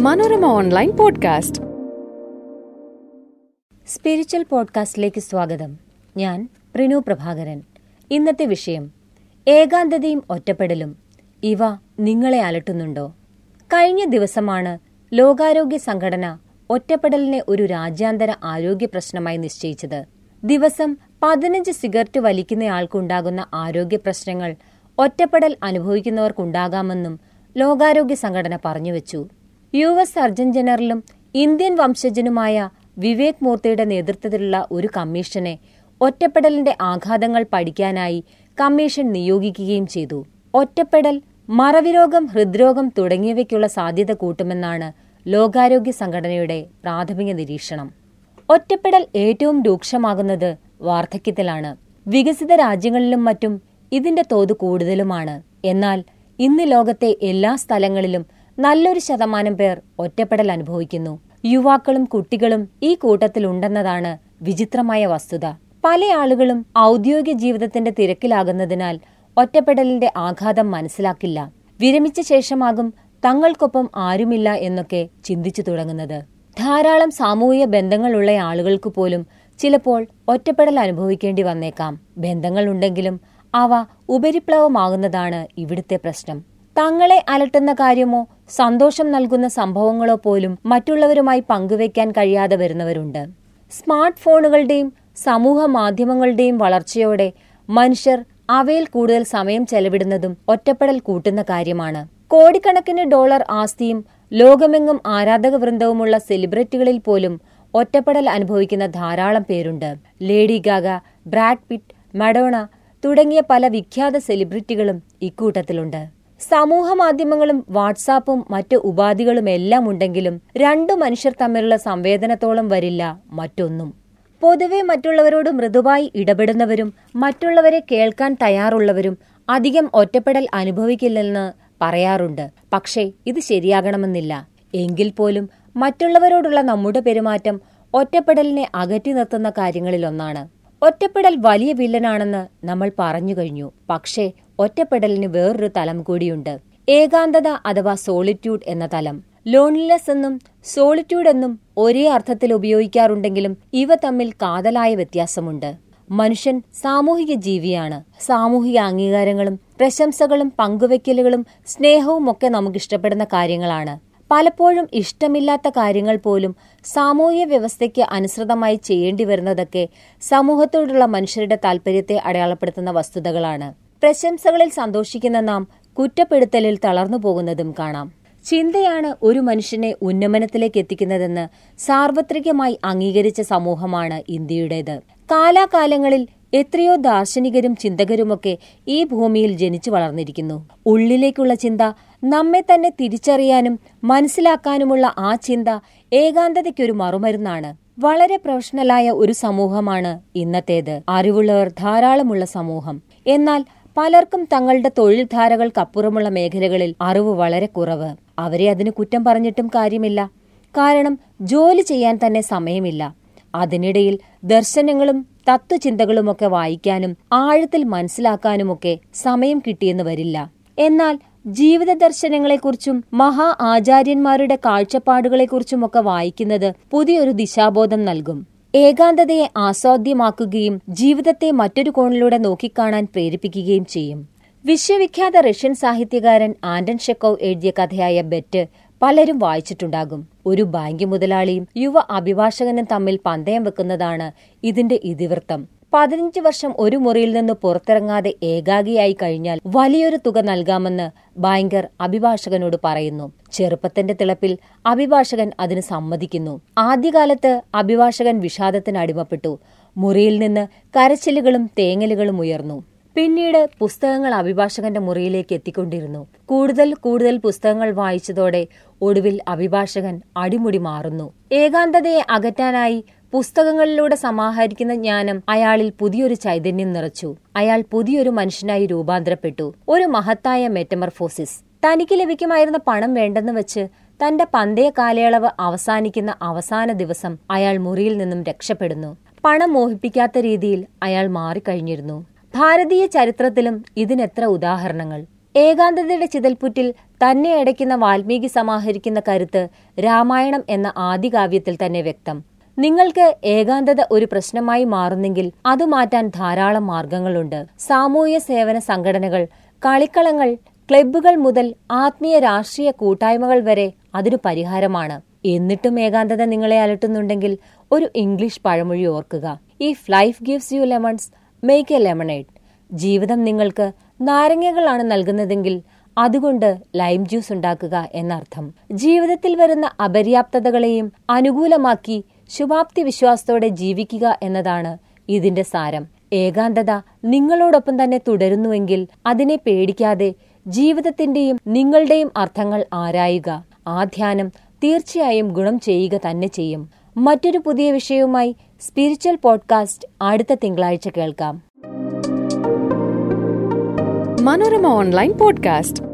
Manorama online podcast. Spiritual പോഡ്കാസ്റ്റിലേക്ക് സ്വാഗതം. ഞാൻ പ്രിനു പ്രഭാകരൻ. ഇന്നത്തെ വിഷയം ഏകാന്തതയും ഒറ്റപ്പെടലും. ഇവ നിങ്ങളെ അലട്ടുന്നുണ്ടോ? കഴിഞ്ഞ ദിവസമാണ് ലോകാരോഗ്യ സംഘടന ഒറ്റപ്പെടലിനെ ഒരു രാജ്യാന്തര ആരോഗ്യ പ്രശ്നമായി നിശ്ചയിച്ചത്. ദിവസം പതിനഞ്ച് സിഗരറ്റ് വലിക്കുന്നയാൾക്കുണ്ടാകുന്ന ആരോഗ്യ പ്രശ്നങ്ങൾ ഒറ്റപ്പെടൽ അനുഭവിക്കുന്നവർക്കുണ്ടാകാമെന്നും ലോകാരോഗ്യ സംഘടന പറഞ്ഞുവച്ചു യു എസ് സർജൻ ജനറലും ഇന്ത്യൻ വംശജനുമായ വിവേക് മൂർത്തിയുടെ നേതൃത്വത്തിലുള്ള ഒരു കമ്മീഷനെ ഒറ്റപ്പെടലിന്റെ ആഘാതങ്ങൾ പഠിക്കാനായി കമ്മീഷൻ നിയോഗിക്കുകയും ചെയ്തു. ഒറ്റപ്പെടൽ മറവിരോഗം ഹൃദ്രോഗം തുടങ്ങിയവയ്ക്കുള്ള സാധ്യത കൂട്ടുമെന്നാണ് ലോകാരോഗ്യ സംഘടനയുടെ പ്രാഥമിക നിരീക്ഷണം. ഒറ്റപ്പെടൽ ഏറ്റവും രൂക്ഷമാകുന്നത് വാർദ്ധക്യത്തിലാണ്. വികസിത രാജ്യങ്ങളിലും മറ്റും ഇതിന്റെ തോത് കൂടുതലുമാണ്. എന്നാൽ ഇന്ന് ലോകത്തെ എല്ലാ സ്ഥലങ്ങളിലും നല്ലൊരു ശതമാനം പേർ ഒറ്റപ്പെടൽ അനുഭവിക്കുന്നു. യുവാക്കളും കുട്ടികളും ഈ കൂട്ടത്തിലുണ്ടെന്നതാണ് വിചിത്രമായ വസ്തുത. പല ആളുകളും ഔദ്യോഗിക ജീവിതത്തിന്റെ തിരക്കിലാകുന്നതിനാൽ ഒറ്റപ്പെടലിന്റെ ആഘാതം മനസ്സിലാക്കില്ല. വിരമിച്ച ശേഷമാകും തങ്ങൾക്കൊപ്പം ആരുമില്ല എന്നൊക്കെ ചിന്തിച്ചു തുടങ്ങുന്നത്. ധാരാളം സാമൂഹിക ബന്ധങ്ങളുള്ള ആളുകൾക്ക് പോലും ചിലപ്പോൾ ഒറ്റപ്പെടൽ അനുഭവിക്കേണ്ടി വന്നേക്കാം. ബന്ധങ്ങളുണ്ടെങ്കിലും അവ ഉപരിപ്ലവമാകുന്നതാണ് ഇവിടുത്തെ പ്രശ്നം. തങ്ങളെ അലട്ടുന്ന കാര്യമോ സന്തോഷം നൽകുന്ന സംഭവങ്ങളോ പോലും മറ്റുള്ളവരുമായി പങ്കുവയ്ക്കാൻ കഴിയാതെ വരുന്നവരുണ്ട്. സ്മാർട്ട് ഫോണുകളുടെയും സമൂഹ മാധ്യമങ്ങളുടെയും വളർച്ചയോടെ മനുഷ്യർ അവയിൽ കൂടുതൽ സമയം ചെലവിടുന്നതും ഒറ്റപ്പെടൽ കൂട്ടുന്ന കാര്യമാണ്. കോടിക്കണക്കിന് ഡോളർ ആസ്തിയും ലോകമെങ്ങും ആരാധക വൃന്ദവുമുള്ള സെലിബ്രിറ്റികളിൽ പോലും ഒറ്റപ്പെടൽ അനുഭവിക്കുന്ന ധാരാളം പേരുണ്ട്. Lady Gaga Brad Pitt Madonna തുടങ്ങിയ പല വിഖ്യാത സെലിബ്രിറ്റികളും ഇക്കൂട്ടത്തിലുണ്ട്. സമൂഹ മാധ്യമങ്ങളും വാട്സാപ്പും മറ്റ് ഉപാധികളും എല്ലാം ഉണ്ടെങ്കിലും രണ്ടു മനുഷ്യർ തമ്മിലുള്ള സംവേദനത്തോളം വരില്ല മറ്റൊന്നും. പൊതുവെ മറ്റുള്ളവരോട് മൃദുവായി ഇടപെടുന്നവരും മറ്റുള്ളവരെ കേൾക്കാൻ തയ്യാറുള്ളവരും അധികം ഒറ്റപ്പെടൽ അനുഭവിക്കില്ലെന്ന് പറയാറുണ്ട്. പക്ഷേ ഇത് ശരിയാകണമെന്നില്ല. എങ്കിൽ പോലും മറ്റുള്ളവരോടുള്ള നമ്മുടെ പെരുമാറ്റം ഒറ്റപ്പെടലിനെ അകറ്റി നിർത്തുന്ന കാര്യങ്ങളിലൊന്നാണ്. ഒറ്റപ്പെടൽ വലിയ വില്ലനാണെന്ന് നമ്മൾ പറഞ്ഞു കഴിഞ്ഞു. പക്ഷേ ഒറ്റപ്പെടലിന് വേറൊരു തലം കൂടിയുണ്ട്. ഏകാന്തത അഥവാ സോളിറ്റ്യൂഡ് എന്ന തലം. ലോൺലിനെസ് എന്നും സോളിറ്റ്യൂഡ് എന്നും ഒരേ അർത്ഥത്തിൽ ഉപയോഗിക്കാറുണ്ടെങ്കിലും ഇവ തമ്മിൽ കാതലായ വ്യത്യാസമുണ്ട്. മനുഷ്യൻ സാമൂഹിക ജീവിയാണ്. സാമൂഹിക അംഗീകാരങ്ങളും പ്രശംസകളും പങ്കുവെക്കലുകളും സ്നേഹവും ഒക്കെ നമുക്ക് ഇഷ്ടപ്പെടുന്ന കാര്യങ്ങളാണ്. പലപ്പോഴും ഇഷ്ടമില്ലാത്ത കാര്യങ്ങൾ പോലും സാമൂഹ്യ വ്യവസ്ഥയ്ക്ക് അനുസൃതമായി ചെയ്യേണ്ടി വരുന്നതൊക്കെ സമൂഹത്തോടുള്ള മനുഷ്യരുടെ താൽപര്യത്തെ അടയാളപ്പെടുത്തുന്ന വസ്തുതകളാണ്. പ്രശംസകളിൽ സന്തോഷിക്കുന്ന നാം കുറ്റപ്പെടുത്തലിൽ തളർന്നു പോകുന്നതും കാണാം. ചിന്തയാണ് ഒരു മനുഷ്യനെ ഉന്നമനത്തിലേക്ക് എത്തിക്കുന്നതെന്ന് സാർവത്രികമായി അംഗീകരിച്ച സമൂഹമാണ് ഇന്ത്യയുടേത്. കാലാകാലങ്ങളിൽ എത്രയോ ദാർശനികരും ചിന്തകരുമൊക്കെ ഈ ഭൂമിയിൽ ജനിച്ചു വളർന്നിരിക്കുന്നു. ഉള്ളിലേക്കുള്ള ചിന്ത നമ്മെ തന്നെ തിരിച്ചറിയാനും മനസ്സിലാക്കാനുമുള്ള ആ ചിന്ത ഏകാന്തതയ്ക്കൊരു മറുമരുന്നാണ്. വളരെ പ്രൊഫഷണലായ ഒരു സമൂഹമാണ് ഇന്നത്തേത്. അറിവുള്ളവർ ധാരാളമുള്ള സമൂഹം. എന്നാൽ പലർക്കും തങ്ങളുടെ തൊഴിൽ ധാരകൾക്കപ്പുറമുള്ള മേഖലകളിൽ അറിവ് വളരെ കുറവ്. അവരെ അതിന് കുറ്റം പറഞ്ഞിട്ടും കാര്യമില്ല. കാരണം ജോലി ചെയ്യാൻ തന്നെ സമയമില്ല. അതിനിടയിൽ ദർശനങ്ങളും തത്വചിന്തകളുമൊക്കെ വായിക്കാനും ആഴത്തിൽ മനസ്സിലാക്കാനുമൊക്കെ സമയം കിട്ടിയെന്ന് വരില്ല. എന്നാൽ ജീവിത ദർശനങ്ങളെക്കുറിച്ചും മഹാ ആചാര്യന്മാരുടെ കാഴ്ചപ്പാടുകളെക്കുറിച്ചുമൊക്കെ വായിക്കുന്നത് പുതിയൊരു ദിശാബോധം നൽകും. ഏകാന്തതയെ ആസ്വാദ്യമാക്കുകയും ജീവിതത്തെ മറ്റൊരു കോണിലൂടെ നോക്കിക്കാണാൻ പ്രേരിപ്പിക്കുകയും ചെയ്യും. വിശ്വവിഖ്യാത റഷ്യൻ സാഹിത്യകാരൻ ആന്റൺ ഷെക്കോവ് എഴുതിയ കഥയായ ബെറ്റ് പലരും വായിച്ചിട്ടുണ്ടാകും. ഒരു ബാങ്ക് മുതലാളിയും യുവ അഭിഭാഷകനും തമ്മിൽ പന്തയം വെക്കുന്നതാണ് ഇതിന്റെ ഇതിവൃത്തം. പതിനഞ്ച് വർഷം ഒരു മുറിയിൽ നിന്ന് പുറത്തിറങ്ങാതെ ഏകാഗിയായി കഴിഞ്ഞാൽ വലിയൊരു തുക നൽകാമെന്ന് ബാങ്കർ അഭിഭാഷകനോട് പറയുന്നു. ചെറുപ്പത്തിന്റെ തിളപ്പിൽ അഭിഭാഷകൻ അതിന് സമ്മതിക്കുന്നു. ആദ്യകാലത്ത് അഭിഭാഷകൻ വിഷാദത്തിന് അടിമപ്പെട്ടു. മുറിയിൽ നിന്ന് കരച്ചിലുകളും തേങ്ങലുകളും ഉയർന്നു. പിന്നീട് പുസ്തകങ്ങൾ അഭിഭാഷകന്റെ മുറിയിലേക്ക് എത്തിക്കൊണ്ടിരുന്നു. കൂടുതൽ കൂടുതൽ പുസ്തകങ്ങൾ വായിച്ചതോടെ ഒടുവിൽ അഭിഭാഷകൻ അടിമുടി മാറുന്നു. ഏകാന്തതയെ അകറ്റാനായി പുസ്തകങ്ങളിലൂടെ സമാഹരിക്കുന്ന ജ്ഞാനം അയാളിൽ പുതിയൊരു ചൈതന്യം നിറച്ചു. അയാൾ പുതിയൊരു മനുഷ്യനായി രൂപാന്തരപ്പെട്ടു. ഒരു മഹത്തായ മെറ്റമർഫോസിസ്. തനിക്ക് ലഭിക്കുമായിരുന്ന പണം വേണ്ടെന്ന് വെച്ച് തന്റെ പന്തയ കാലയളവ് അവസാനിക്കുന്ന അവസാന ദിവസം അയാൾ മുറിയിൽ നിന്നും രക്ഷപ്പെടുന്നു. പണം മോഹിപ്പിക്കാത്ത രീതിയിൽ അയാൾ മാറിക്കഴിഞ്ഞിരുന്നു. ഭാരതീയ ചരിത്രത്തിലും ഇതിനെത്ര ഉദാഹരണങ്ങൾ? ഏകാന്തതയുടെ ചിതൽപുറ്റിൽ തന്നെ അടയ്ക്കുന്ന വാൽമീകി സമാഹരിക്കുന്ന കരുത്ത് രാമായണം എന്ന ആദികാവ്യത്തിൽ തന്നെ വ്യക്തം. നിങ്ങൾക്ക് ഏകാന്തത ഒരു പ്രശ്നമായി മാറുന്നെങ്കിൽ അത് മാറ്റാൻ ധാരാളം മാർഗങ്ങളുണ്ട്. സാമൂഹ്യ സേവന സംഘടനകൾ കളിക്കളങ്ങൾ ക്ലബ്ബുകൾ മുതൽ ആത്മീയ രാഷ്ട്രീയ കൂട്ടായ്മകൾ വരെ അതിനു പരിഹാരമാണ്. എന്നിട്ടും ഏകാന്തത നിങ്ങളെ അലട്ടുന്നുണ്ടെങ്കിൽ ഒരു ഇംഗ്ലീഷ് പഴമൊഴി ഓർക്കുക. If life gives you lemons make a lemonade. ജീവിതം നിങ്ങൾക്ക് നാരങ്ങകളാണ് നൽകുന്നതെങ്കിൽ അതുകൊണ്ട് ലൈം ജ്യൂസ് ഉണ്ടാക്കുക എന്നർത്ഥം. ജീവിതത്തിൽ വരുന്ന അപര്യാപ്തതകളെയും അനുകൂലമാക്കി ശുഭാപ്തി വിശ്വാസത്തോടെ ജീവിക്കുക എന്നതാണ് ഇതിന്റെ സാരം. ഏകാന്തത നിങ്ങളോടൊപ്പം തന്നെ തുടരുന്നുവെങ്കിൽ അതിനെ പേടിക്കാതെ ജീവിതത്തിന്റെയും നിങ്ങളുടെയും അർത്ഥങ്ങൾ ആരായുക. ആ ധ്യാനം തീർച്ചയായും ഗുണം ചെയ്യുക തന്നെ ചെയ്യും. മറ്റൊരു പുതിയ വിഷയവുമായി സ്പിരിച്വൽ പോഡ്കാസ്റ്റ് അടുത്ത തിങ്കളാഴ്ച കേൾക്കാം. Manorama online podcast.